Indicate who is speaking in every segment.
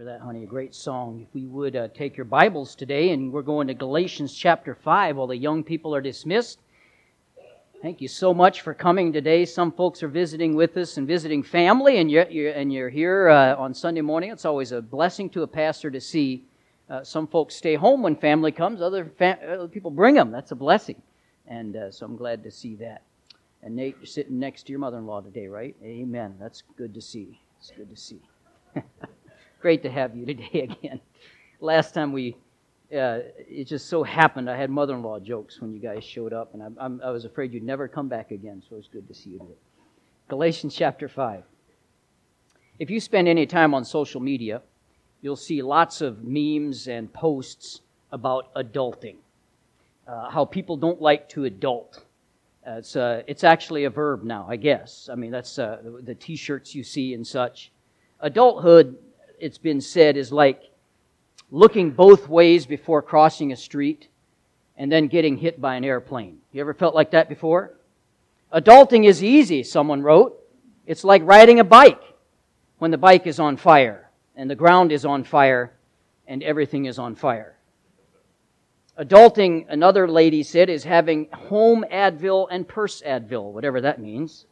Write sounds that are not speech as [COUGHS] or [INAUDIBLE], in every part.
Speaker 1: for that, honey. A great song. If we would uh, take your Bibles today, and we're going to Galatians chapter 5 while the young people are dismissed. Thank you so much for coming today. Some folks are visiting with us and visiting family, and you're, you're and you're here uh, on Sunday morning. It's always a blessing to a pastor to see. Uh, some folks stay home when family comes, other, other people bring them. That's a blessing. And uh, so I'm glad to see that. And Nate, you're sitting next to your mother in law today, right? Amen. That's good to see. It's good to see. [LAUGHS] Great to have you today [LAUGHS] again. Last time we, uh, it just so happened I had mother in law jokes when you guys showed up, and I, I'm, I was afraid you'd never come back again, so it was good to see you today. Galatians chapter 5. If you spend any time on social media, you'll see lots of memes and posts about adulting. Uh, how people don't like to adult. Uh, it's, uh, it's actually a verb now, I guess. I mean, that's uh, the, the t shirts you see and such. Adulthood it's been said, is like looking both ways before crossing a street and then getting hit by an airplane. You ever felt like that before? Adulting is easy, someone wrote. It's like riding a bike when the bike is on fire and the ground is on fire and everything is on fire. Adulting, another lady said, is having home Advil and purse Advil, whatever that means.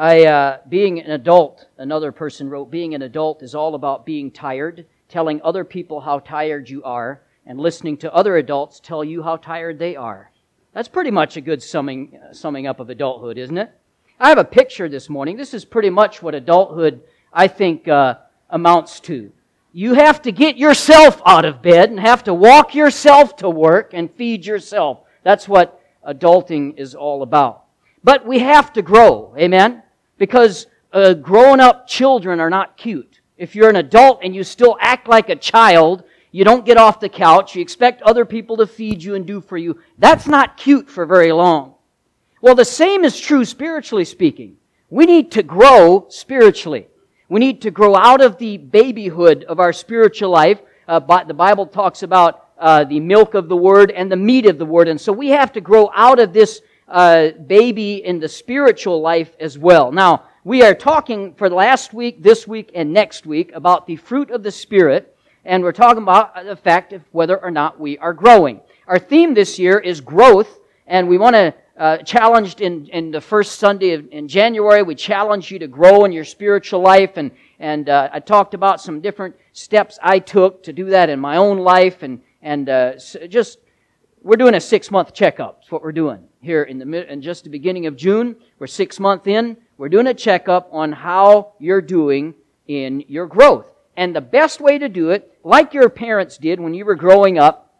Speaker 1: I, uh, being an adult, another person wrote, being an adult is all about being tired, telling other people how tired you are, and listening to other adults tell you how tired they are. That's pretty much a good summing, uh, summing up of adulthood, isn't it? I have a picture this morning. This is pretty much what adulthood, I think, uh, amounts to. You have to get yourself out of bed and have to walk yourself to work and feed yourself. That's what adulting is all about. But we have to grow. Amen? Because uh, grown up children are not cute. If you're an adult and you still act like a child, you don't get off the couch, you expect other people to feed you and do for you, that's not cute for very long. Well, the same is true spiritually speaking. We need to grow spiritually. We need to grow out of the babyhood of our spiritual life. Uh, the Bible talks about uh, the milk of the word and the meat of the word. And so we have to grow out of this uh, baby in the spiritual life as well. Now, we are talking for last week, this week, and next week about the fruit of the Spirit, and we're talking about the fact of whether or not we are growing. Our theme this year is growth, and we want to uh, challenged in, in the first Sunday in January. We challenge you to grow in your spiritual life, and and uh, I talked about some different steps I took to do that in my own life, and and uh, just we're doing a six month checkup. That's what we're doing here in the in just the beginning of June. We're six months in. We're doing a checkup on how you're doing in your growth. And the best way to do it, like your parents did when you were growing up,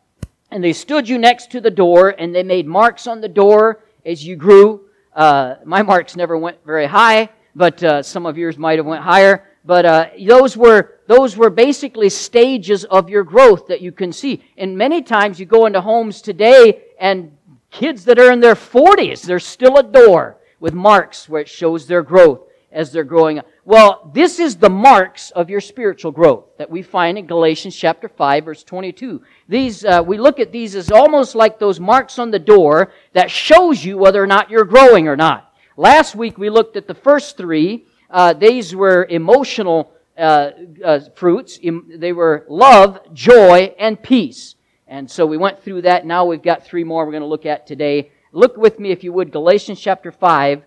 Speaker 1: and they stood you next to the door and they made marks on the door as you grew. Uh, my marks never went very high, but uh, some of yours might have went higher. But uh, those were those were basically stages of your growth that you can see. And many times you go into homes today and Kids that are in their 40s, there's still a door with marks where it shows their growth as they're growing up. Well, this is the marks of your spiritual growth that we find in Galatians chapter 5 verse 22. These, uh, we look at these as almost like those marks on the door that shows you whether or not you're growing or not. Last week we looked at the first three. Uh, these were emotional uh, uh fruits. They were love, joy, and peace. And so we went through that. Now we've got three more we're going to look at today. Look with me, if you would, Galatians chapter 5,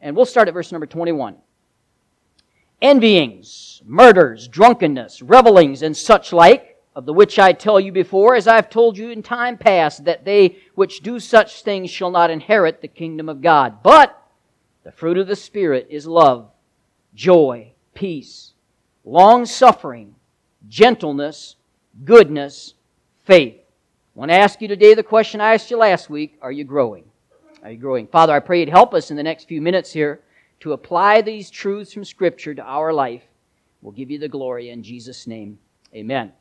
Speaker 1: and we'll start at verse number 21. Envyings, murders, drunkenness, revelings, and such like, of the which I tell you before, as I have told you in time past, that they which do such things shall not inherit the kingdom of God. But the fruit of the Spirit is love, joy, peace, long suffering, gentleness, goodness, faith I want to ask you today the question I asked you last week Are you growing? Are you growing? Father, I pray you'd help us in the next few minutes here to apply these truths from Scripture to our life. We'll give you the glory in Jesus' name. Amen.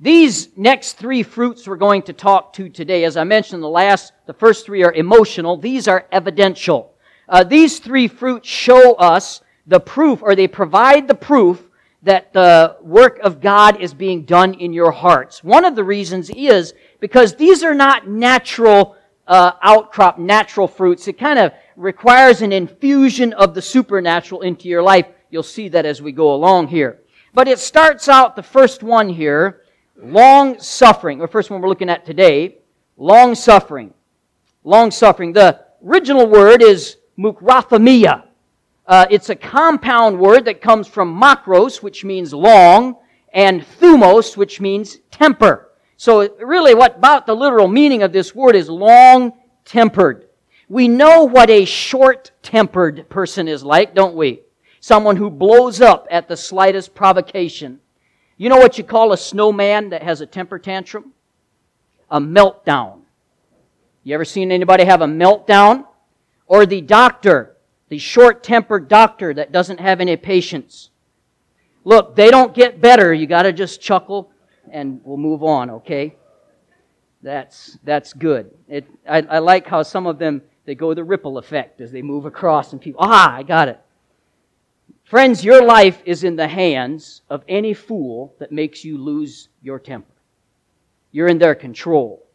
Speaker 1: These next three fruits we're going to talk to today, as I mentioned, the last, the first three are emotional. These are evidential. Uh, these three fruits show us the proof, or they provide the proof that the work of God is being done in your hearts. One of the reasons is because these are not natural uh, outcrop, natural fruits. It kind of requires an infusion of the supernatural into your life. You'll see that as we go along here. But it starts out, the first one here, long suffering. The first one we're looking at today, long suffering. Long suffering. The original word is makrothumia. Uh, it's a compound word that comes from makros, which means long, and thumos, which means temper. So really what about the literal meaning of this word is long tempered. We know what a short tempered person is like, don't we? Someone who blows up at the slightest provocation. You know what you call a snowman that has a temper tantrum? A meltdown. You ever seen anybody have a meltdown? Or the doctor, the short tempered doctor that doesn't have any patience. Look, they don't get better. You gotta just chuckle and we'll move on, okay? That's, that's good. It, I, I like how some of them, they go the ripple effect as they move across and people, ah, I got it. Friends, your life is in the hands of any fool that makes you lose your temper. You're in their control.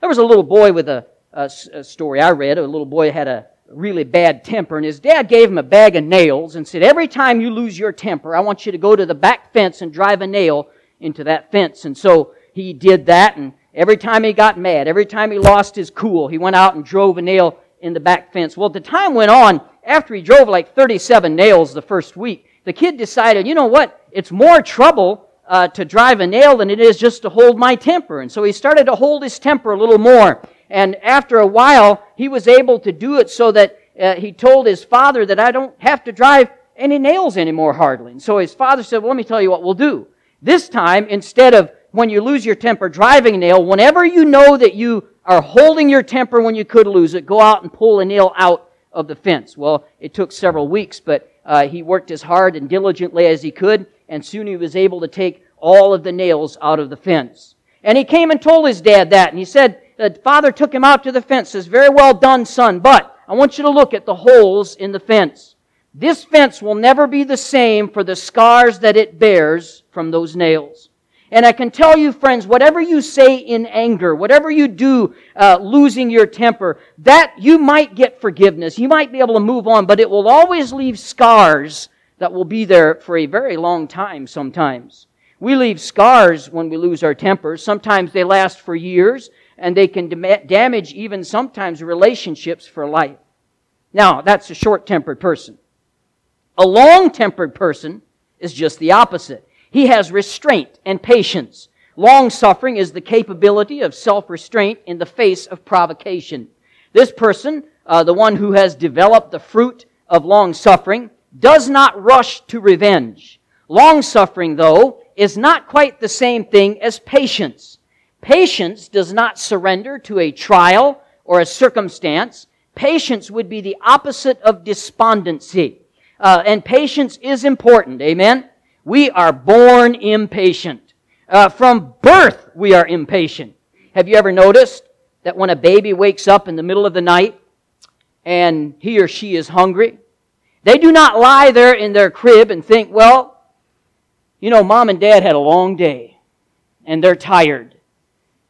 Speaker 1: There was a little boy with a, a, story I read. A little boy had a really bad temper, and his dad gave him a bag of nails and said, Every time you lose your temper, I want you to go to the back fence and drive a nail into that fence. And so he did that, and every time he got mad, every time he lost his cool, he went out and drove a nail in the back fence. Well, the time went on, after he drove like 37 nails the first week, the kid decided, you know what? It's more trouble uh, to drive a nail than it is just to hold my temper. And so he started to hold his temper a little more. And after a while, he was able to do it so that uh, he told his father that I don't have to drive any nails anymore hardly. And so his father said, well, let me tell you what we'll do. This time, instead of when you lose your temper driving a nail, whenever you know that you are holding your temper when you could lose it, go out and pull a nail out of the fence. Well, it took several weeks, but uh, he worked as hard and diligently as he could, and soon he was able to take all of the nails out of the fence. And he came and told his dad that, and he said, the father took him out to the fence, says, very well done, son, but I want you to look at the holes in the fence. This fence will never be the same for the scars that it bears from those nails. And I can tell you, friends, whatever you say in anger, whatever you do uh, losing your temper, that you might get forgiveness. You might be able to move on, but it will always leave scars that will be there for a very long time sometimes. We leave scars when we lose our tempers. Sometimes they last for years, and they can damage even sometimes relationships for life. Now, that's a short tempered person. A long tempered person is just the opposite. He has restraint and patience. Long suffering is the capability of self restraint in the face of provocation. This person, uh, the one who has developed the fruit of long suffering, does not rush to revenge. Long suffering, though, is not quite the same thing as patience. Patience does not surrender to a trial or a circumstance. Patience would be the opposite of despondency. Uh, and patience is important. Amen? We are born impatient. Uh, from birth, we are impatient. Have you ever noticed that when a baby wakes up in the middle of the night and he or she is hungry, they do not lie there in their crib and think, well, you know, mom and dad had a long day and they're tired.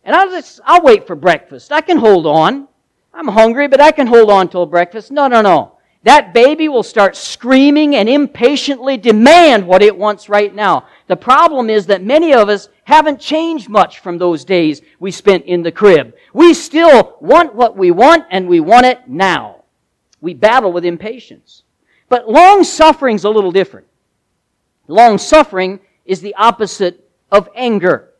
Speaker 1: And I'll just, I'll wait for breakfast. I can hold on. I'm hungry, but I can hold on till breakfast. No, no, no that baby will start screaming and impatiently demand what it wants right now. The problem is that many of us haven't changed much from those days we spent in the crib. We still want what we want and we want it now. We battle with impatience. But long suffering's a little different. Long suffering is the opposite of anger.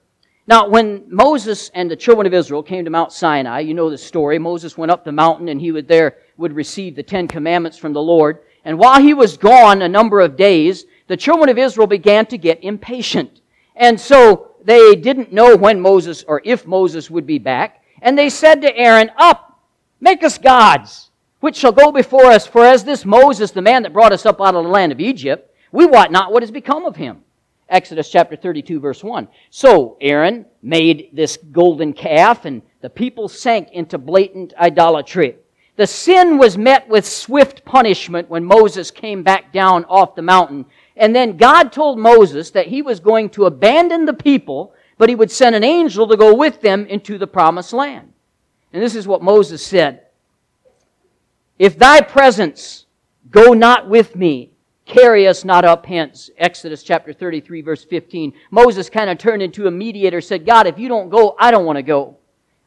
Speaker 1: Now, when Moses and the children of Israel came to Mount Sinai, you know the story. Moses went up the mountain and he would there would receive the Ten Commandments from the Lord. And while he was gone a number of days, the children of Israel began to get impatient. And so they didn't know when Moses or if Moses would be back. And they said to Aaron, Up, make us gods, which shall go before us. For as this Moses, the man that brought us up out of the land of Egypt, we wot not what has become of him. Exodus chapter 32 verse 1. So Aaron made this golden calf and the people sank into blatant idolatry. The sin was met with swift punishment when Moses came back down off the mountain. And then God told Moses that he was going to abandon the people, but he would send an angel to go with them into the promised land. And this is what Moses said. If thy presence go not with me, Carry us not up hence. Exodus chapter 33 verse 15. Moses kind of turned into a mediator, said, God, if you don't go, I don't want to go.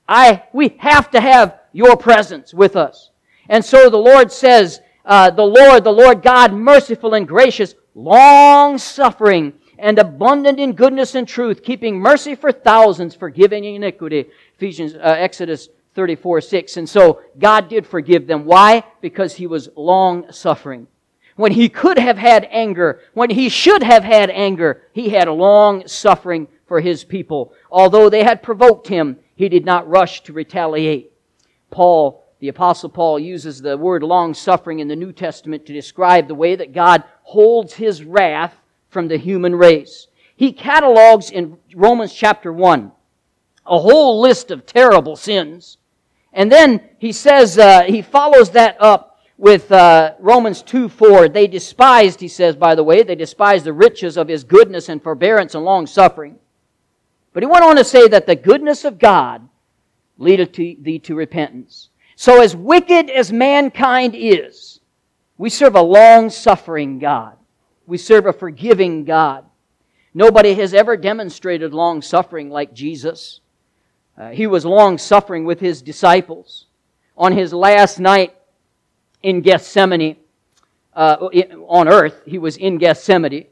Speaker 1: I, we have to have your presence with us. And so the Lord says, uh, the Lord, the Lord God, merciful and gracious, long suffering, and abundant in goodness and truth, keeping mercy for thousands, forgiving iniquity. Ephesians, uh, Exodus 34, 6. And so God did forgive them. Why? Because He was long suffering. When He could have had anger, when He should have had anger, He had long suffering for His people. Although they had provoked Him, He did not rush to retaliate. Paul the Apostle Paul uses the word long suffering in the New Testament to describe the way that God holds his wrath from the human race. He catalogs in Romans chapter 1 a whole list of terrible sins. And then he says, uh, he follows that up with uh, Romans 2 4. They despised, he says, by the way, they despised the riches of his goodness and forbearance and long suffering. But he went on to say that the goodness of God leadeth thee to repentance. So as wicked as mankind is, we serve a long suffering God. We serve a forgiving God. Nobody has ever demonstrated long suffering like Jesus. Uh, he was long suffering with his disciples. On his last night in Gethsemane, uh, on earth, he was in Gethsemane.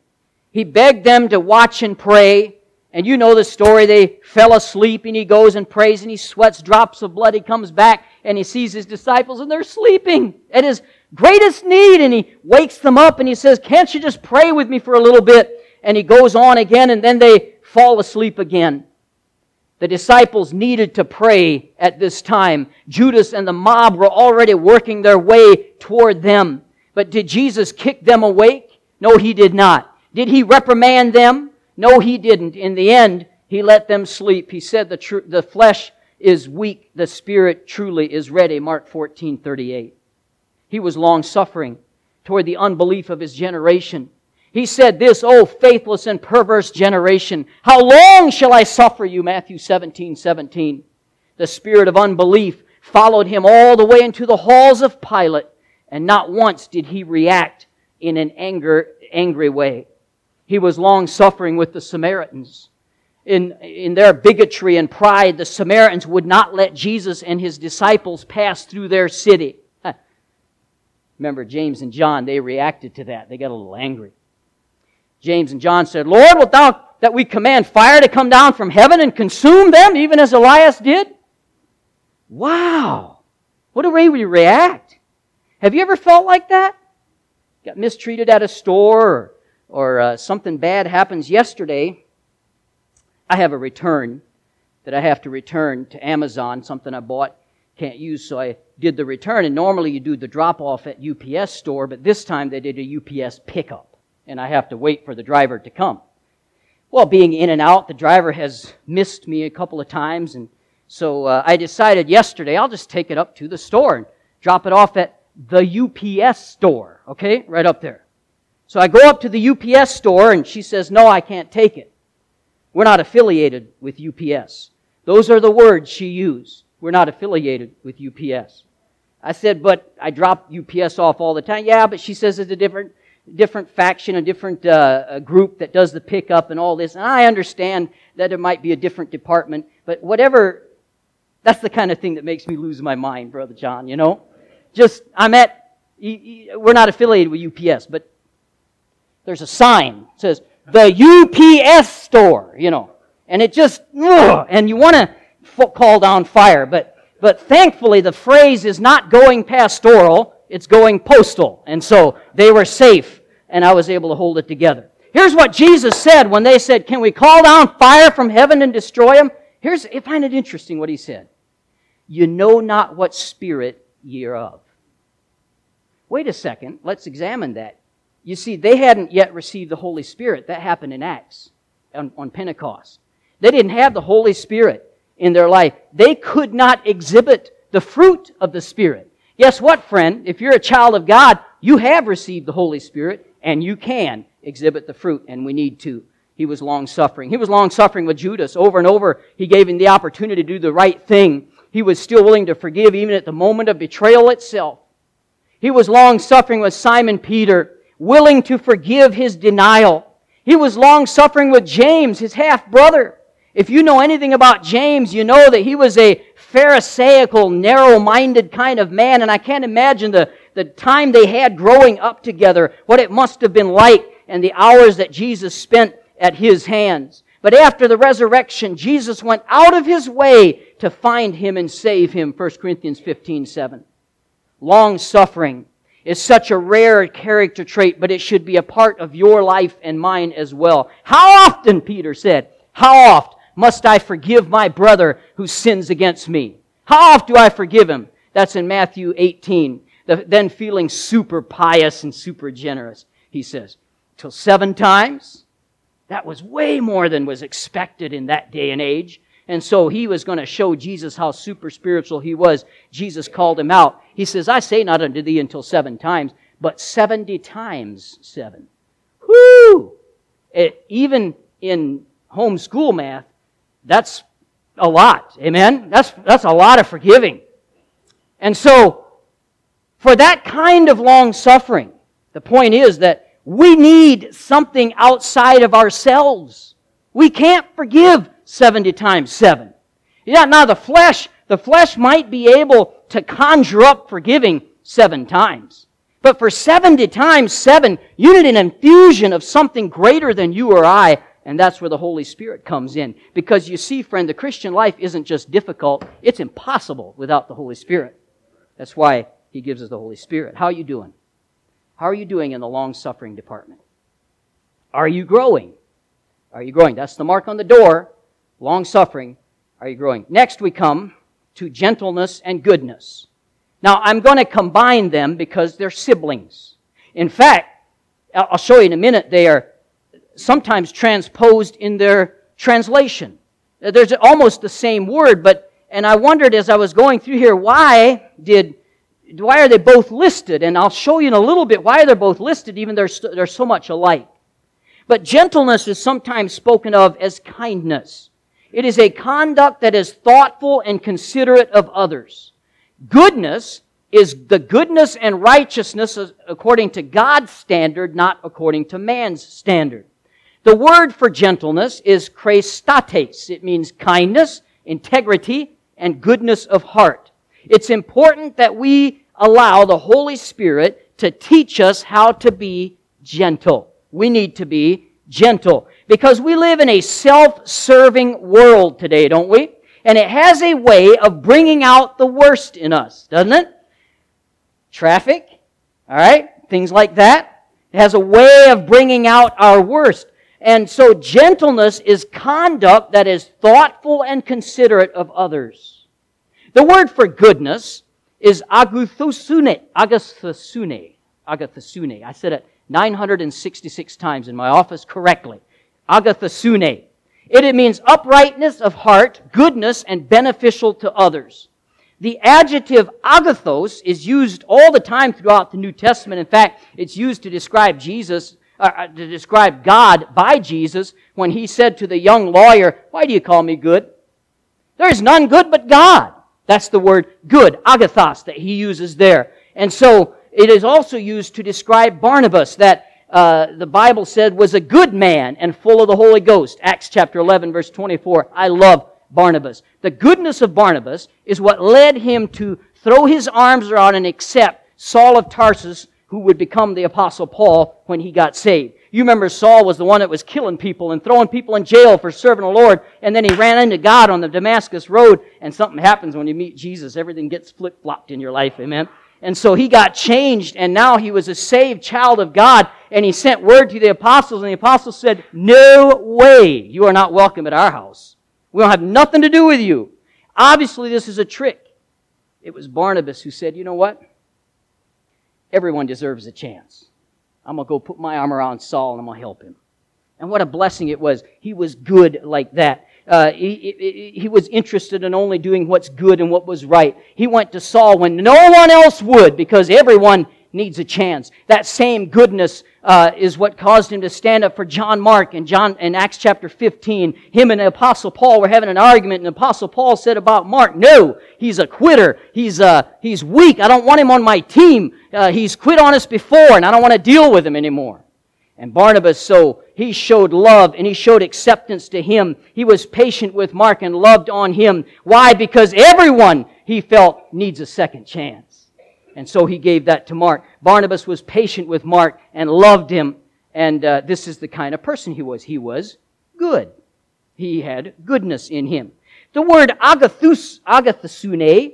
Speaker 1: He begged them to watch and pray and you know the story. They fell asleep and he goes and prays and he sweats drops of blood. He comes back and he sees his disciples and they're sleeping at his greatest need and he wakes them up and he says, can't you just pray with me for a little bit? And he goes on again and then they fall asleep again. The disciples needed to pray at this time. Judas and the mob were already working their way toward them. But did Jesus kick them awake? No, he did not. Did he reprimand them? No, he didn't. In the end, he let them sleep. He said the, tr- the flesh is weak, the spirit truly is ready. Mark 14, 38. He was long suffering toward the unbelief of his generation. He said this, O faithless and perverse generation, how long shall I suffer you? Matthew 17, 17. The spirit of unbelief followed him all the way into the halls of Pilate, and not once did he react in an anger, angry way. He was long suffering with the Samaritans. In, in their bigotry and pride, the Samaritans would not let Jesus and his disciples pass through their city. Remember, James and John, they reacted to that. They got a little angry. James and John said, Lord, wilt thou that we command fire to come down from heaven and consume them, even as Elias did? Wow. What a way we react. Have you ever felt like that? Got mistreated at a store or or uh, something bad happens yesterday, I have a return that I have to return to Amazon, something I bought, can't use, so I did the return. And normally you do the drop off at UPS store, but this time they did a UPS pickup, and I have to wait for the driver to come. Well, being in and out, the driver has missed me a couple of times, and so uh, I decided yesterday I'll just take it up to the store and drop it off at the UPS store, okay? Right up there. So I go up to the UPS store and she says, No, I can't take it. We're not affiliated with UPS. Those are the words she used. We're not affiliated with UPS. I said, but I drop UPS off all the time. Yeah, but she says it's a different, different faction, a different uh, group that does the pickup and all this. And I understand that it might be a different department, but whatever, that's the kind of thing that makes me lose my mind, Brother John, you know? Just, I'm at, we're not affiliated with UPS, but there's a sign that says the UPS store, you know, and it just, and you want to call down fire, but, but thankfully the phrase is not going pastoral, it's going postal. And so they were safe, and I was able to hold it together. Here's what Jesus said when they said, Can we call down fire from heaven and destroy them? Here's, I find it interesting what he said. You know not what spirit ye are of. Wait a second, let's examine that. You see, they hadn't yet received the Holy Spirit. That happened in Acts on, on Pentecost. They didn't have the Holy Spirit in their life. They could not exhibit the fruit of the Spirit. Guess what, friend? If you're a child of God, you have received the Holy Spirit and you can exhibit the fruit, and we need to. He was long suffering. He was long suffering with Judas. Over and over, he gave him the opportunity to do the right thing. He was still willing to forgive even at the moment of betrayal itself. He was long suffering with Simon Peter willing to forgive his denial. He was long suffering with James, his half brother. If you know anything about James, you know that he was a Pharisaical, narrow minded kind of man, and I can't imagine the, the time they had growing up together, what it must have been like, and the hours that Jesus spent at his hands. But after the resurrection, Jesus went out of his way to find him and save him. 1 Corinthians 15 7. Long suffering is such a rare character trait, but it should be a part of your life and mine as well. How often, Peter said, how oft must I forgive my brother who sins against me? How oft do I forgive him? That's in Matthew 18. The, then feeling super pious and super generous, he says, till seven times? That was way more than was expected in that day and age. And so he was going to show Jesus how super spiritual he was. Jesus called him out. He says, I say not unto thee until seven times, but 70 times seven. Whoo! Even in homeschool math, that's a lot. Amen? That's, that's a lot of forgiving. And so, for that kind of long suffering, the point is that we need something outside of ourselves. We can't forgive 70 times 7. Yeah, now the flesh, the flesh might be able to conjure up forgiving seven times. But for 70 times 7, you need an infusion of something greater than you or I and that's where the Holy Spirit comes in. Because you see, friend, the Christian life isn't just difficult, it's impossible without the Holy Spirit. That's why He gives us the Holy Spirit. How are you doing? How are you doing in the long suffering department? Are you growing? Are you growing? That's the mark on the door. Long suffering. Are you growing? Next, we come to gentleness and goodness. Now, I'm going to combine them because they're siblings. In fact, I'll show you in a minute, they are sometimes transposed in their translation. Uh, there's almost the same word, but, and I wondered as I was going through here, why did, why are they both listed? And I'll show you in a little bit why they're both listed, even they're, they're so much alike. But gentleness is sometimes spoken of as kindness. It is a conduct that is thoughtful and considerate of others. Goodness is the goodness and righteousness according to God's standard, not according to man's standard. The word for gentleness is chrestotes. It means kindness, integrity, and goodness of heart. It's important that we allow the Holy Spirit to teach us how to be gentle. We need to be gentle because we live in a self-serving world today, don't we? And it has a way of bringing out the worst in us, doesn't it? Traffic, all right? Things like that. It has a way of bringing out our worst. And so gentleness is conduct that is thoughtful and considerate of others. The word for goodness is agathosune, agathosune, agathosune. I said it 966 times in my office correctly. Agathosune. It, it means uprightness of heart, goodness, and beneficial to others. The adjective agathos is used all the time throughout the New Testament. In fact, it's used to describe Jesus uh, uh, to describe God by Jesus when he said to the young lawyer, Why do you call me good? There is none good but God. That's the word good, agathos, that he uses there. And so it is also used to describe Barnabas, that uh, the Bible said was a good man and full of the Holy Ghost. Acts chapter 11, verse 24. I love Barnabas. The goodness of Barnabas is what led him to throw his arms around and accept Saul of Tarsus who would become the apostle Paul when he got saved. You remember Saul was the one that was killing people and throwing people in jail for serving the Lord, and then he ran into God on the Damascus road, and something happens when you meet Jesus. Everything gets flip-flopped in your life, amen? And so he got changed, and now he was a saved child of God, and he sent word to the apostles, and the apostles said, No way, you are not welcome at our house. We don't have nothing to do with you. Obviously, this is a trick. It was Barnabas who said, You know what? Everyone deserves a chance. I'm going to go put my arm around Saul and I'm going to help him. And what a blessing it was. He was good like that. Uh, he, he, he, was interested in only doing what's good and what was right. He went to Saul when no one else would because everyone needs a chance. That same goodness uh, is what caused him to stand up for John Mark in John in Acts chapter 15. Him and the Apostle Paul were having an argument, and the Apostle Paul said about Mark, "No, he's a quitter. He's uh, he's weak. I don't want him on my team. Uh, he's quit on us before, and I don't want to deal with him anymore." And Barnabas, so he showed love and he showed acceptance to him. He was patient with Mark and loved on him. Why? Because everyone he felt needs a second chance. And so he gave that to Mark. Barnabas was patient with Mark and loved him. And uh, this is the kind of person he was. He was good. He had goodness in him. The word agathos, agathosune,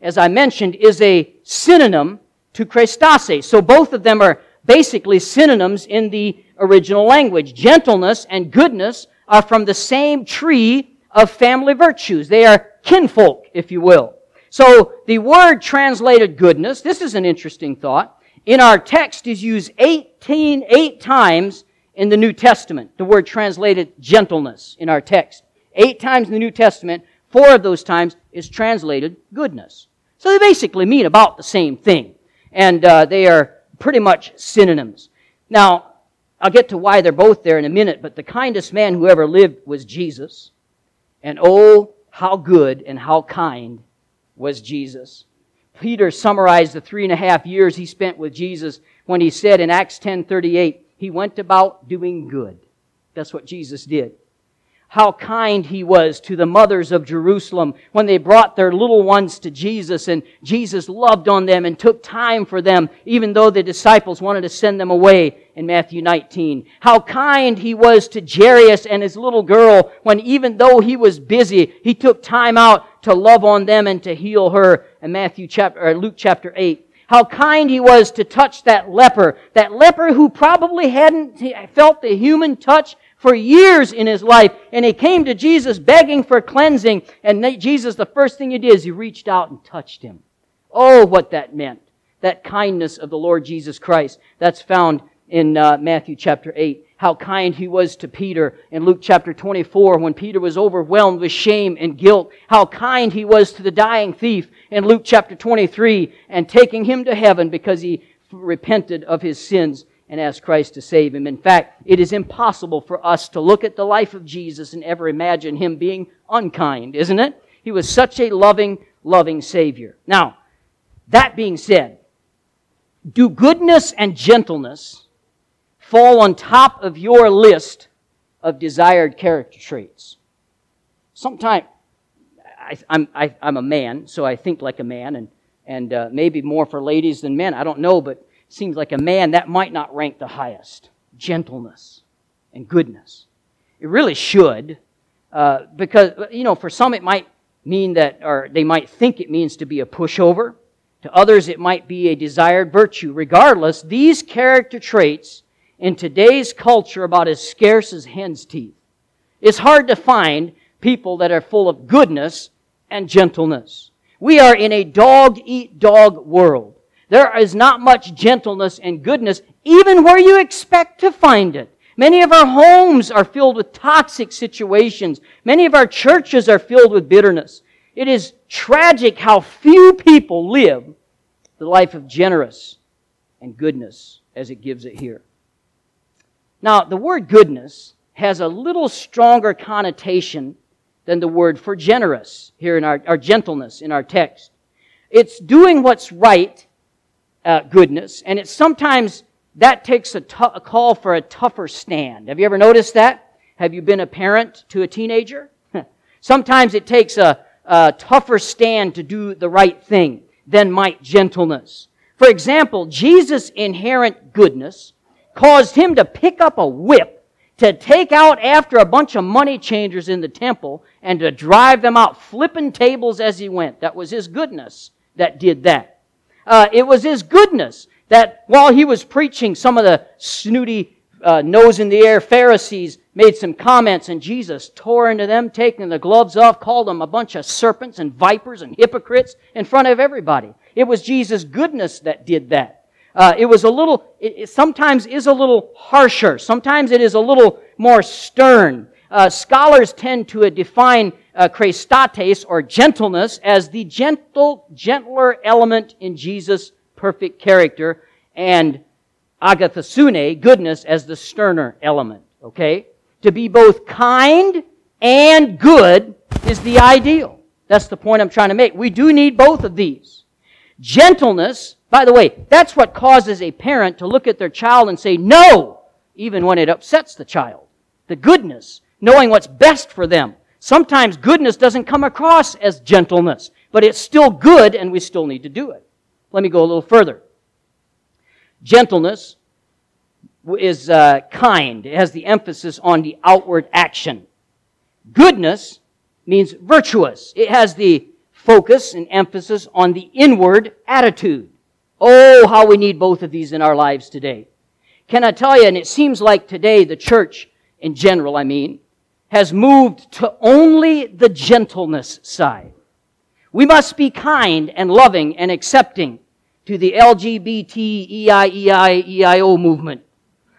Speaker 1: as I mentioned, is a synonym to Christase. So both of them are basically synonyms in the original language. Gentleness and goodness are from the same tree of family virtues. They are kinfolk, if you will. So the word translated goodness, this is an interesting thought, in our text is used 18, eight times in the New Testament. The word translated gentleness in our text. Eight times in the New Testament, four of those times is translated goodness. So they basically mean about the same thing. And uh, they are pretty much synonyms. Now, I'll get to why they're both there in a minute, but the kindest man who ever lived was Jesus. And oh, how good and how kind was Jesus. Peter summarized the three and a half years he spent with Jesus when he said in Acts 10:38, he went about doing good. That's what Jesus did how kind he was to the mothers of Jerusalem when they brought their little ones to Jesus and Jesus loved on them and took time for them even though the disciples wanted to send them away in Matthew 19. How kind he was to Jairus and his little girl when even though he was busy, he took time out to love on them and to heal her in Matthew chapter, or Luke chapter 8 how kind he was to touch that leper, that leper who probably hadn't felt the human touch for years in his life. And he came to Jesus begging for cleansing. And Jesus, the first thing he did is he reached out and touched him. Oh, what that meant. That kindness of the Lord Jesus Christ. That's found in uh, Matthew chapter 8. How kind he was to Peter in Luke chapter 24 when Peter was overwhelmed with shame and guilt. How kind he was to the dying thief in Luke chapter 23 and taking him to heaven because he repented of his sins and asked Christ to save him. In fact, it is impossible for us to look at the life of Jesus and ever imagine him being unkind, isn't it? He was such a loving, loving Savior. Now, that being said, do goodness and gentleness fall on top of your list of desired character traits? Sometimes, I, am I, am a man, so I think like a man, and, and uh, maybe more for ladies than men. I don't know, but seems like a man that might not rank the highest gentleness and goodness. It really should, uh, because, you know, for some it might mean that, or they might think it means to be a pushover. To others, it might be a desired virtue. Regardless, these character traits in today's culture about as scarce as hen's teeth. It's hard to find people that are full of goodness and gentleness. We are in a dog eat dog world. There is not much gentleness and goodness, even where you expect to find it. Many of our homes are filled with toxic situations. Many of our churches are filled with bitterness. It is tragic how few people live the life of generous and goodness as it gives it here. Now, the word goodness has a little stronger connotation than the word for generous here in our, our gentleness in our text. It's doing what's right uh, goodness, and it's sometimes that takes a, t- a call for a tougher stand. Have you ever noticed that? Have you been a parent to a teenager? [LAUGHS] sometimes it takes a, a tougher stand to do the right thing than might gentleness. For example, Jesus' inherent goodness caused him to pick up a whip to take out after a bunch of money changers in the temple and to drive them out flipping tables as he went. That was his goodness that did that. Uh, it was his goodness that while he was preaching, some of the snooty, uh, nose in the air Pharisees made some comments, and Jesus tore into them, taking the gloves off, called them a bunch of serpents and vipers and hypocrites in front of everybody. It was Jesus' goodness that did that. Uh, it was a little, it, it, sometimes is a little harsher. Sometimes it is a little more stern. Uh, scholars tend to define uh, chrestotes or gentleness as the gentle, gentler element in Jesus' perfect character. and agathosune, goodness, as the sterner element. Okay? To be both kind and good is the ideal. That's the point I'm trying to make. We do need both of these. Gentleness, by the way, that's what causes a parent to look at their child and say no, even when it upsets the child. The goodness, knowing what's best for them. Sometimes goodness doesn't come across as gentleness, but it's still good and we still need to do it. Let me go a little further. Gentleness is uh, kind. It has the emphasis on the outward action. Goodness means virtuous. It has the focus and emphasis on the inward attitude. Oh, how we need both of these in our lives today. Can I tell you, and it seems like today the church in general, I mean, has moved to only the gentleness side. We must be kind and loving and accepting to the LGBT EIEI movement.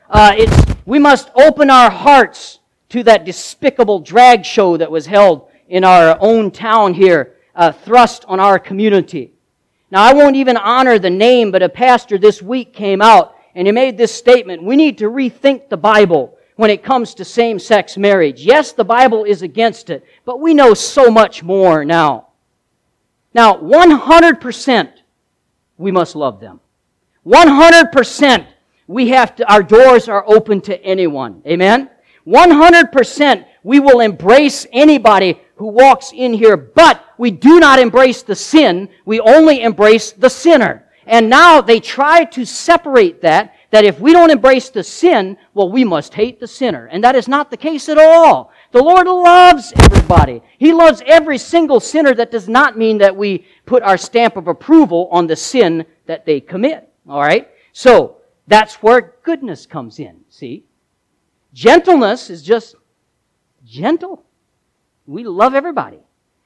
Speaker 1: Uh, it's, we must open our hearts to that despicable drag show that was held in our own town here, uh, thrust on our community. Now, I won't even honor the name, but a pastor this week came out and he made this statement. We need to rethink the Bible when it comes to same-sex marriage. Yes, the Bible is against it, but we know so much more now. Now, 100% we must love them. 100% we have to, our doors are open to anyone. Amen? 100% we will embrace anybody who walks in here, but we do not embrace the sin. We only embrace the sinner. And now they try to separate that, that if we don't embrace the sin, well, we must hate the sinner. And that is not the case at all. The Lord loves everybody. He loves every single sinner. That does not mean that we put our stamp of approval on the sin that they commit. Alright? So, that's where goodness comes in. See? Gentleness is just gentle. We love everybody.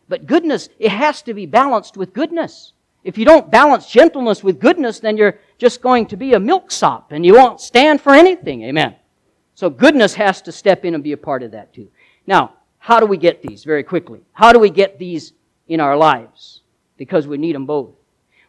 Speaker 1: But goodness, it has to be balanced with goodness. If you don't balance gentleness with goodness, then you're just going to be a milksop and you won't stand for anything. Amen. So goodness has to step in and be a part of that too. Now, how do we get these very quickly? How do we get these in our lives? Because we need them both.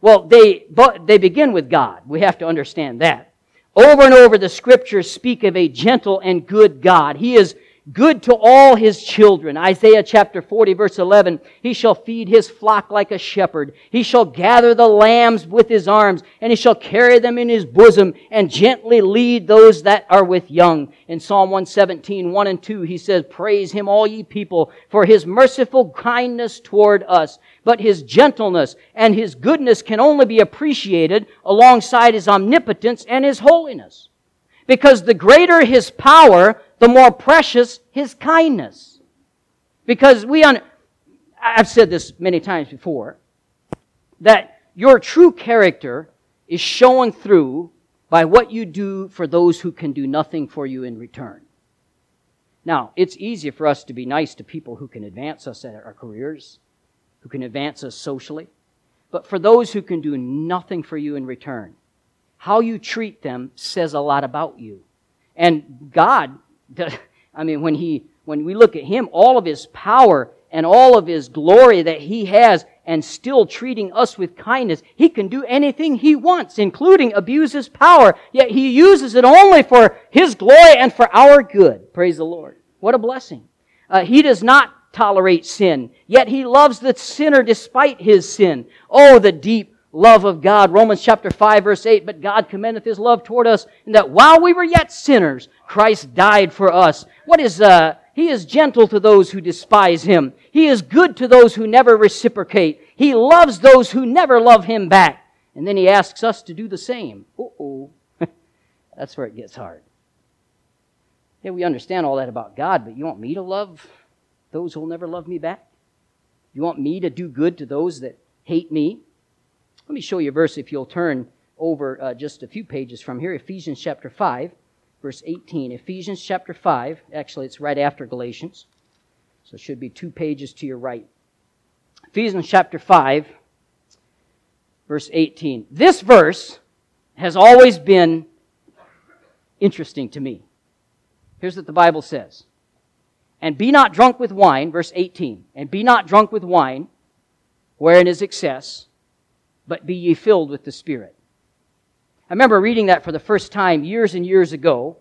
Speaker 1: Well, they, they begin with God. We have to understand that. Over and over, the scriptures speak of a gentle and good God. He is good to all his children. Isaiah chapter 40 verse 11, he shall feed his flock like a shepherd. He shall gather the lambs with his arms, and he shall carry them in his bosom, and gently lead those that are with young. In Psalm 117, 1 and 2, he says, Praise him, all ye people, for his merciful kindness toward us. But his gentleness and his goodness can only be appreciated alongside his omnipotence and his holiness. Because the greater his power, the more precious his kindness. Because we, un- I've said this many times before, that your true character is shown through by what you do for those who can do nothing for you in return. Now, it's easy for us to be nice to people who can advance us at our careers, who can advance us socially. But for those who can do nothing for you in return, how you treat them says a lot about you. And God I mean, when he, when we look at him, all of his power and all of his glory that he has and still treating us with kindness, he can do anything he wants, including abuse his power, yet he uses it only for his glory and for our good. Praise the Lord. What a blessing. Uh, he does not tolerate sin, yet he loves the sinner despite his sin. Oh, the deep love of God. Romans chapter 5 verse 8, but God commendeth his love toward us in that while we were yet sinners, Christ died for us. What is, uh, he is gentle to those who despise him. He is good to those who never reciprocate. He loves those who never love him back. And then he asks us to do the same. Uh-oh. [LAUGHS] That's where it gets hard. Yeah, we understand all that about God, but you want me to love those who will never love me back? You want me to do good to those that hate me? Let me show you a verse if you'll turn over uh, just a few pages from here. Ephesians chapter 5, verse 18. Ephesians chapter 5, actually, it's right after Galatians. So it should be two pages to your right. Ephesians chapter 5, verse 18. This verse has always been interesting to me. Here's what the Bible says. And be not drunk with wine, verse 18. And be not drunk with wine, wherein is excess but be ye filled with the Spirit. I remember reading that for the first time years and years ago.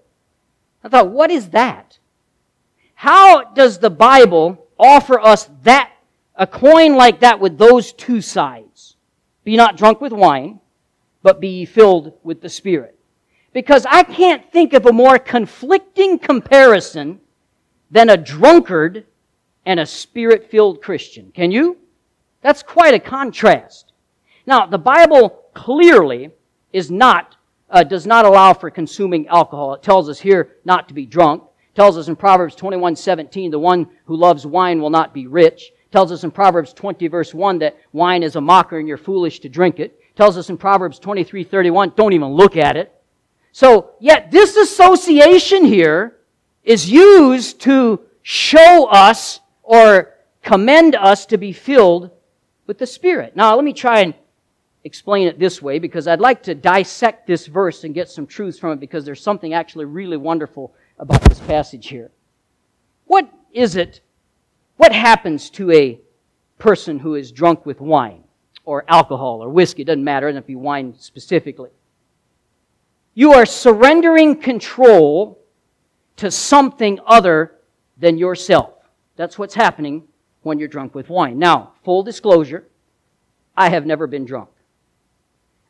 Speaker 1: I thought, what is that? How does the Bible offer us that, a coin like that with those two sides? Be not drunk with wine, but be ye filled with the Spirit. Because I can't think of a more conflicting comparison than a drunkard and a spirit filled Christian. Can you? That's quite a contrast. Now, the Bible clearly is not, uh, does not allow for consuming alcohol. It tells us here not to be drunk. It tells us in Proverbs 21, 17, the one who loves wine will not be rich. It tells us in Proverbs 20 verse 1 that wine is a mocker and you're foolish to drink it. it tells us in Proverbs 23, 31, don't even look at it. So, yet this association here is used to show us or commend us to be filled with the Spirit. Now, let me try and explain it this way because I'd like to dissect this verse and get some truths from it because there's something actually really wonderful about this passage here. What is it? What happens to a person who is drunk with wine or alcohol or whiskey? It doesn't matter, it doesn't be wine specifically. You are surrendering control to something other than yourself. That's what's happening when you're drunk with wine. Now, full disclosure, I have never been drunk.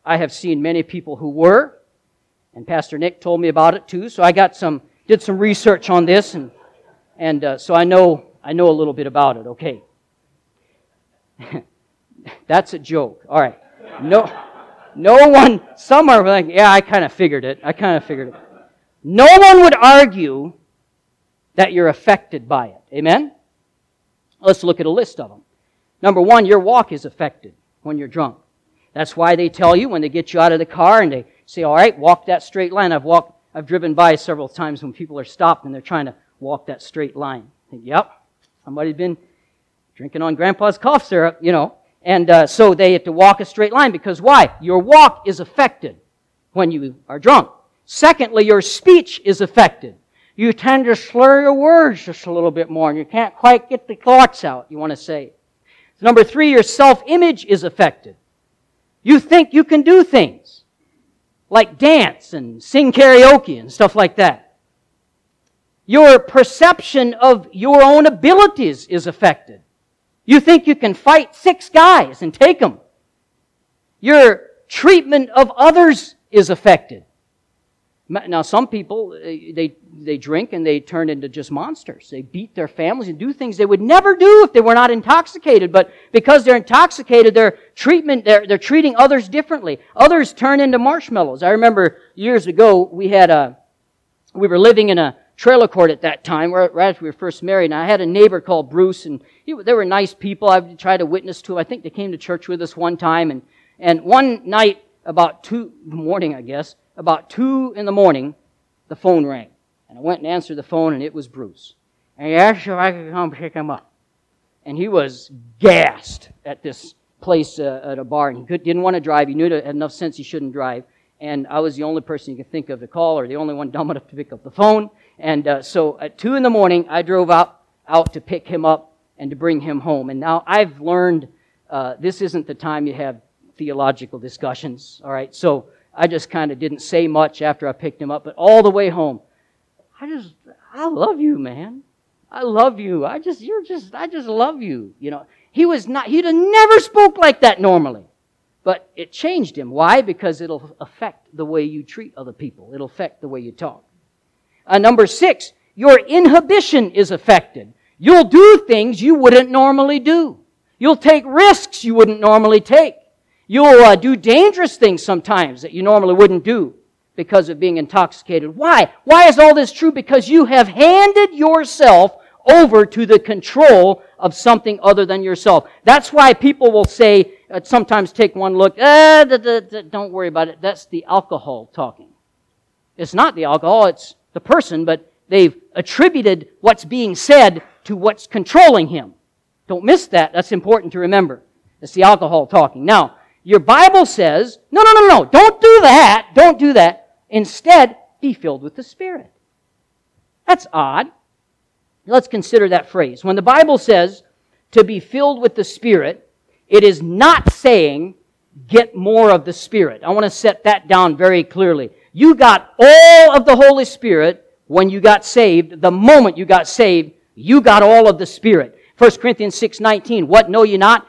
Speaker 1: I have seen many people who were, and Pastor Nick told me about it too. So I got some, did some research on this, and and uh, so I know I know a little bit about it. Okay, [LAUGHS] that's a joke. All right, no, no one. Some are like, yeah, I kind of figured it. I kind of figured it. No one would argue that you're affected by it. Amen. Let's look at a list of them. Number one, your walk is affected when you're drunk. That's why they tell you when they get you out of the car and they say, all right, walk that straight line. I've walked, I've driven by several times when people are stopped and they're trying to walk that straight line. Think, yep, somebody's been drinking on grandpa's cough syrup, you know. And uh, so they have to walk a straight line because why? Your walk is affected when you are drunk. Secondly, your speech is affected you tend to slur your words just a little bit more and you can't quite get the thoughts out you want to say. Number three, your self-image is affected. You think you can do things like dance and sing karaoke and stuff like that. Your perception of your own abilities is affected. You think you can fight six guys and take them. Your treatment of others is affected. Now, some people, uh, they, they drink and they turn into just monsters. They beat their families and do things they would never do if they were not intoxicated. But because they're intoxicated, their treatment, they're, they're treating others differently. Others turn into marshmallows. I remember years ago, we had a, we were living in a trailer court at that time, right after we were first married, and I had a neighbor called Bruce, and he, they were nice people. I tried to witness to them. I think they came to church with us one time, and, and one night, about two morning, I guess, about two in the morning, the phone rang. And I went and answered the phone, and it was Bruce. And he asked if I could come pick him up. And he was gassed at this place uh, at a bar, and he didn't want to drive. He knew it had enough sense he shouldn't drive. And I was the only person you could think of to call, or the only one [LAUGHS] dumb enough to pick up the phone. And uh, so at two in the morning, I drove out out to pick him up and to bring him home. And now I've learned uh, this isn't the time you have theological discussions. All right, so I just kind of didn't say much after I picked him up, but all the way home, I just, I love you, man. I love you. I just, you're just, I just love you. You know, he was not, he'd never spoke like that normally. But it changed him. Why? Because it'll affect the way you treat other people. It'll affect the way you talk. Uh, number six, your inhibition is affected. You'll do things you wouldn't normally do. You'll take risks you wouldn't normally take. You'll uh, do dangerous things sometimes that you normally wouldn't do because of being intoxicated. Why? Why is all this true? Because you have handed yourself over to the control of something other than yourself. That's why people will say, uh, sometimes take one look, eh, da, da, da, don't worry about it. That's the alcohol talking. It's not the alcohol, it's the person, but they've attributed what's being said to what's controlling him. Don't miss that. That's important to remember. It's the alcohol talking. Now, your Bible says, no, no, no, no, don't do that. Don't do that. Instead, be filled with the Spirit. That's odd. Let's consider that phrase. When the Bible says to be filled with the Spirit, it is not saying get more of the Spirit. I want to set that down very clearly. You got all of the Holy Spirit when you got saved. The moment you got saved, you got all of the Spirit. 1 Corinthians 6, 19. What know you not?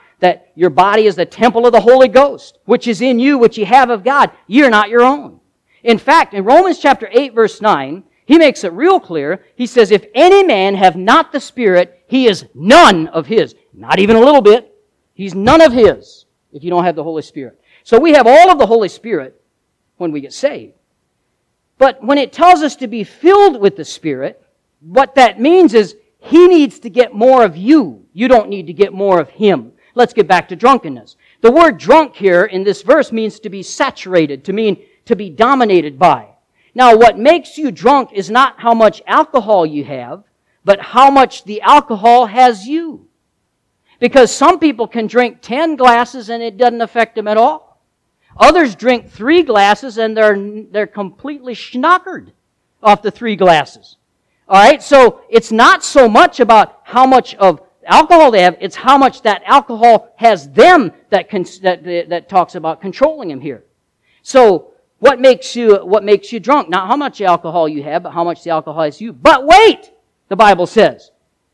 Speaker 1: Your body is the temple of the Holy Ghost, which is in you, which you have of God. You're not your own. In fact, in Romans chapter 8, verse 9, he makes it real clear. He says, if any man have not the Spirit, he is none of his. Not even a little bit. He's none of his if you don't have the Holy Spirit. So we have all of the Holy Spirit when we get saved. But when it tells us to be filled with the Spirit, what that means is he needs to get more of you. You don't need to get more of him. Let's get back to drunkenness. The word drunk here in this verse means to be saturated, to mean to be dominated by. Now, what makes you drunk is not how much alcohol you have, but how much the alcohol has you. Because some people can drink 10 glasses and it doesn't affect them at all. Others drink three glasses and they're, they're completely schnockered off the three glasses. Alright, so it's not so much about how much of alcohol they have, it's how much that alcohol has them that, that, that talks about controlling them here. So, what makes you, what makes you drunk? Not how much alcohol you have, but how much the alcohol has you. But wait! The Bible says.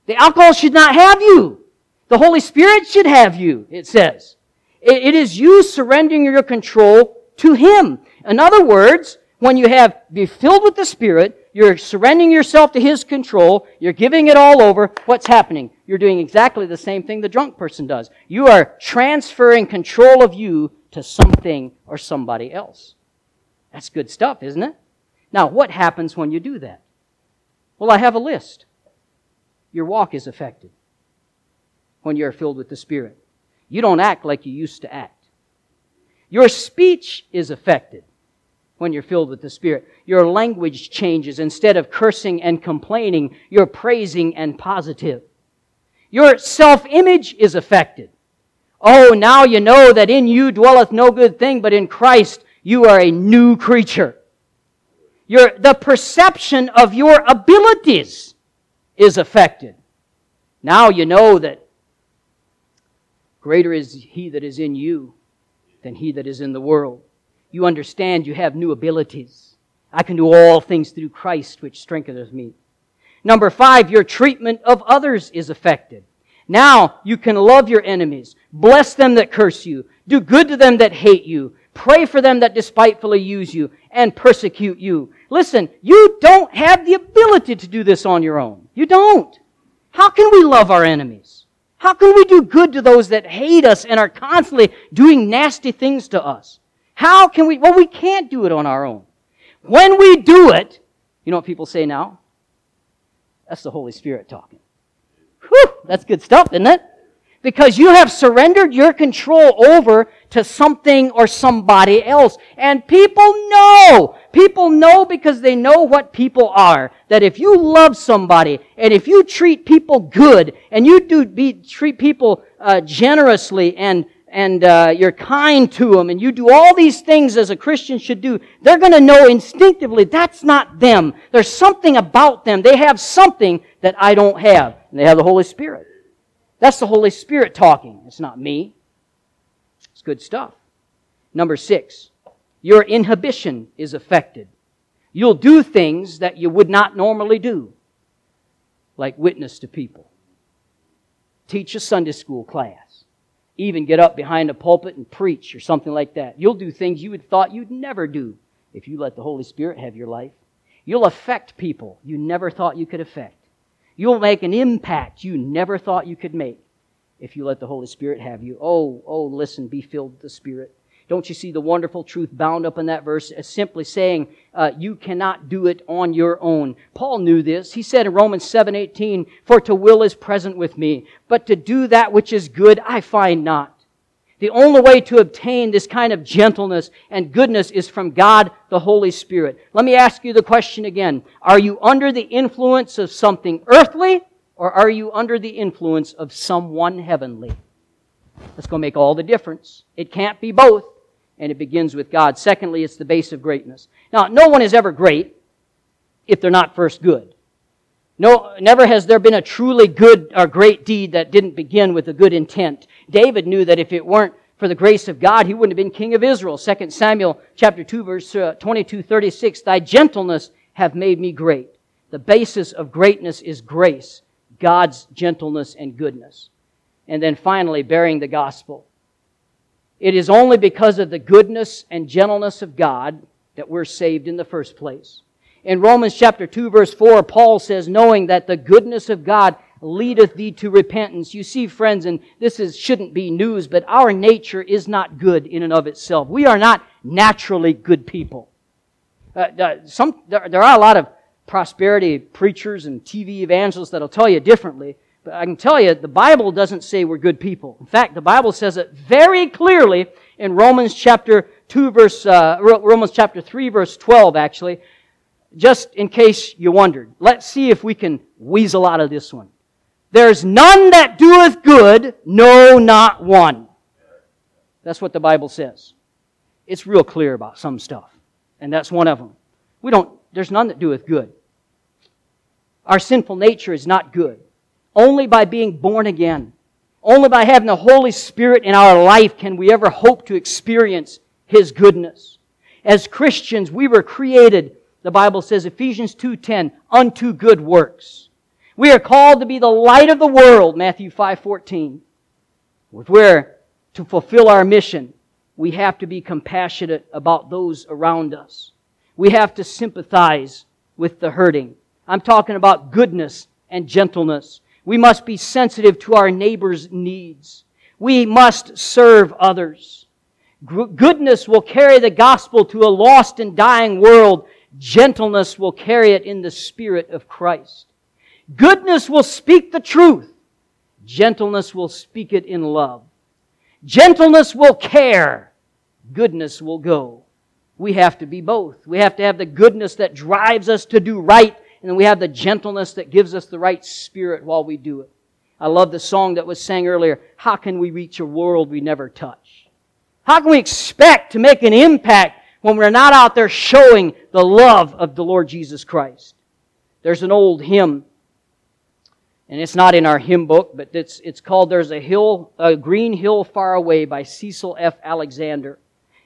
Speaker 1: The alcohol should not have you. The Holy Spirit should have you, it says. It is you surrendering your control to Him. In other words, when you have, be filled with the Spirit, you're surrendering yourself to His control, you're giving it all over, what's happening? You're doing exactly the same thing the drunk person does. You are transferring control of you to something or somebody else. That's good stuff, isn't it? Now, what happens when you do that? Well, I have a list. Your walk is affected when you're filled with the Spirit. You don't act like you used to act. Your speech is affected when you're filled with the Spirit. Your language changes. Instead of cursing and complaining, you're praising and positive. Your self-image is affected. Oh, now you know that in you dwelleth no good thing, but in Christ you are a new creature. Your, the perception of your abilities is affected. Now you know that greater is he that is in you than he that is in the world. You understand you have new abilities. I can do all things through Christ which strengtheneth me. Number five, your treatment of others is affected. Now you can love your enemies, bless them that curse you, do good to them that hate you, Pray for them that despitefully use you and persecute you. Listen, you don't have the ability to do this on your own. You don't. How can we love our enemies? How can we do good to those that hate us and are constantly doing nasty things to us? How can we? Well, we can't do it on our own. When we do it, you know what people say now? That's the Holy Spirit talking. Whew, that's good stuff, isn't it? Because you have surrendered your control over to something or somebody else. And people know. People know because they know what people are. That if you love somebody and if you treat people good and you do be, treat people uh, generously and and uh, you're kind to them and you do all these things as a Christian should do, they're going to know instinctively that's not them. There's something about them. They have something that I don't have. And they have the Holy Spirit. That's the Holy Spirit talking. It's not me. It's good stuff. Number six, your inhibition is affected. You'll do things that you would not normally do, like witness to people, teach a Sunday school class, even get up behind a pulpit and preach or something like that. You'll do things you would thought you'd never do if you let the Holy Spirit have your life. You'll affect people you never thought you could affect. You'll make an impact you never thought you could make if you let the Holy Spirit have you. Oh, oh, listen, be filled with the Spirit. Don't you see the wonderful truth bound up in that verse as simply saying uh, you cannot do it on your own? Paul knew this. He said in Romans 7:18, "For to will is present with me, but to do that which is good I find not." The only way to obtain this kind of gentleness and goodness is from God, the Holy Spirit. Let me ask you the question again. Are you under the influence of something earthly or are you under the influence of someone heavenly? That's going to make all the difference. It can't be both. And it begins with God. Secondly, it's the base of greatness. Now, no one is ever great if they're not first good. No, never has there been a truly good or great deed that didn't begin with a good intent. David knew that if it weren't for the grace of God, he wouldn't have been king of Israel. 2 Samuel chapter 2 verse uh, 22, 36. Thy gentleness have made me great. The basis of greatness is grace, God's gentleness and goodness. And then finally, bearing the gospel. It is only because of the goodness and gentleness of God that we're saved in the first place. In Romans chapter 2 verse 4, Paul says, knowing that the goodness of God leadeth thee to repentance. You see, friends, and this is, shouldn't be news, but our nature is not good in and of itself. We are not naturally good people. Uh, some, there, there are a lot of prosperity preachers and TV evangelists that'll tell you differently. But I can tell you, the Bible doesn't say we're good people. In fact, the Bible says it very clearly in Romans chapter 2 verse, uh, Romans chapter 3 verse 12 actually. Just in case you wondered. Let's see if we can weasel out of this one. There's none that doeth good, no, not one. That's what the Bible says. It's real clear about some stuff. And that's one of them. We don't, there's none that doeth good. Our sinful nature is not good. Only by being born again, only by having the Holy Spirit in our life can we ever hope to experience His goodness. As Christians, we were created, the Bible says, Ephesians 2.10, unto good works. We are called to be the light of the world, Matthew 5:14. If to fulfill our mission, we have to be compassionate about those around us. We have to sympathize with the hurting. I'm talking about goodness and gentleness. We must be sensitive to our neighbor's needs. We must serve others. Goodness will carry the gospel to a lost and dying world. Gentleness will carry it in the spirit of Christ. Goodness will speak the truth. Gentleness will speak it in love. Gentleness will care. Goodness will go. We have to be both. We have to have the goodness that drives us to do right, and then we have the gentleness that gives us the right spirit while we do it. I love the song that was sang earlier. How can we reach a world we never touch? How can we expect to make an impact when we're not out there showing the love of the Lord Jesus Christ? There's an old hymn and it's not in our hymn book, but it's, it's called There's a Hill, a Green Hill Far Away by Cecil F. Alexander.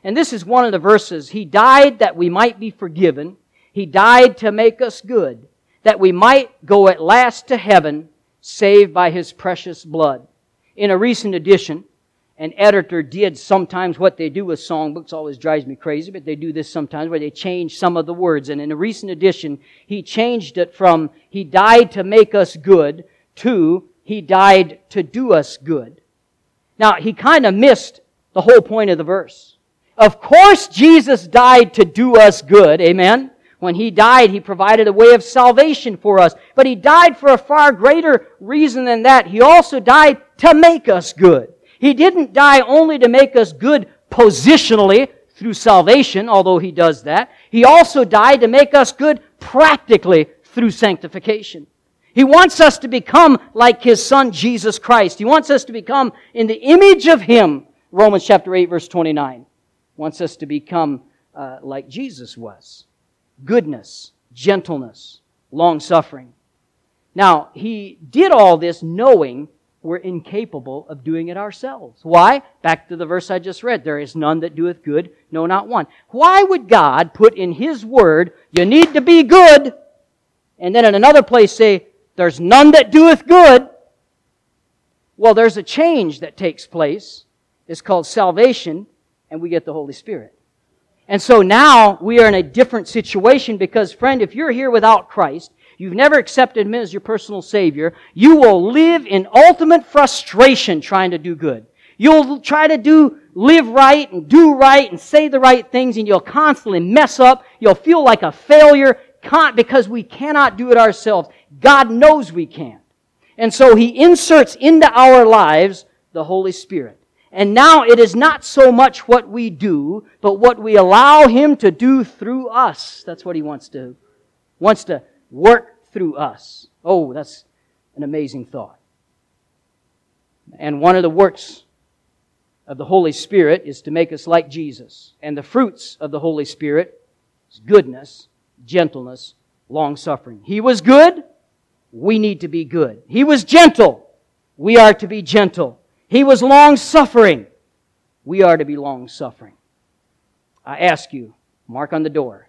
Speaker 1: And this is one of the verses. He died that we might be forgiven. He died to make us good, that we might go at last to heaven, saved by His precious blood. In a recent edition, an editor did sometimes what they do with songbooks, always drives me crazy, but they do this sometimes where they change some of the words. And in a recent edition, he changed it from, He died to make us good to he died to do us good. Now, he kind of missed the whole point of the verse. Of course, Jesus died to do us good. Amen. When he died, he provided a way of salvation for us. But he died for a far greater reason than that. He also died to make us good. He didn't die only to make us good positionally through salvation, although he does that. He also died to make us good practically through sanctification. He wants us to become like His Son, Jesus Christ. He wants us to become in the image of Him. Romans chapter 8 verse 29. Wants us to become uh, like Jesus was. Goodness, gentleness, long suffering. Now, He did all this knowing we're incapable of doing it ourselves. Why? Back to the verse I just read. There is none that doeth good, no, not one. Why would God put in His Word, you need to be good, and then in another place say, there's none that doeth good. Well, there's a change that takes place. It's called salvation, and we get the Holy Spirit. And so now we are in a different situation because, friend, if you're here without Christ, you've never accepted Him as your personal Savior, you will live in ultimate frustration trying to do good. You'll try to do, live right and do right and say the right things and you'll constantly mess up. You'll feel like a failure because we cannot do it ourselves. God knows we can't. And so He inserts into our lives the Holy Spirit. And now it is not so much what we do, but what we allow Him to do through us. That's what He wants to, wants to work through us. Oh, that's an amazing thought. And one of the works of the Holy Spirit is to make us like Jesus. And the fruits of the Holy Spirit is goodness, gentleness, long suffering. He was good, we need to be good. He was gentle. We are to be gentle. He was long suffering. We are to be long suffering. I ask you, mark on the door,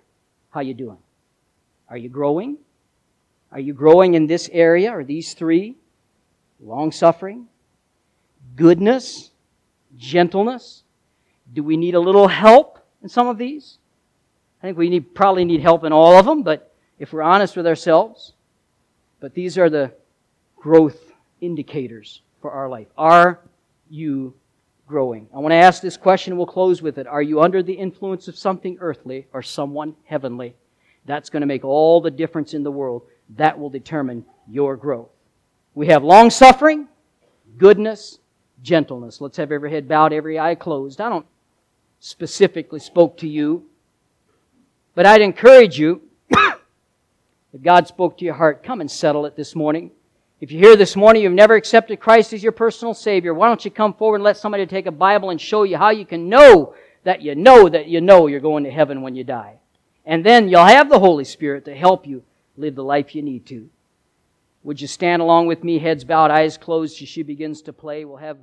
Speaker 1: how you doing? Are you growing? Are you growing in this area or these three? Long suffering, goodness, gentleness. Do we need a little help in some of these? I think we need, probably need help in all of them, but if we're honest with ourselves, but these are the growth indicators for our life. Are you growing? I want to ask this question we'll close with it. Are you under the influence of something earthly or someone heavenly? That's going to make all the difference in the world. That will determine your growth. We have long suffering, goodness, gentleness. Let's have every head bowed, every eye closed. I don't specifically spoke to you, but I'd encourage you, [COUGHS] if God spoke to your heart, come and settle it this morning. If you're here this morning, you've never accepted Christ as your personal Savior, why don't you come forward and let somebody take a Bible and show you how you can know that you know that you know you're going to heaven when you die. And then you'll have the Holy Spirit to help you live the life you need to. Would you stand along with me, heads bowed, eyes closed, as she begins to play? We'll have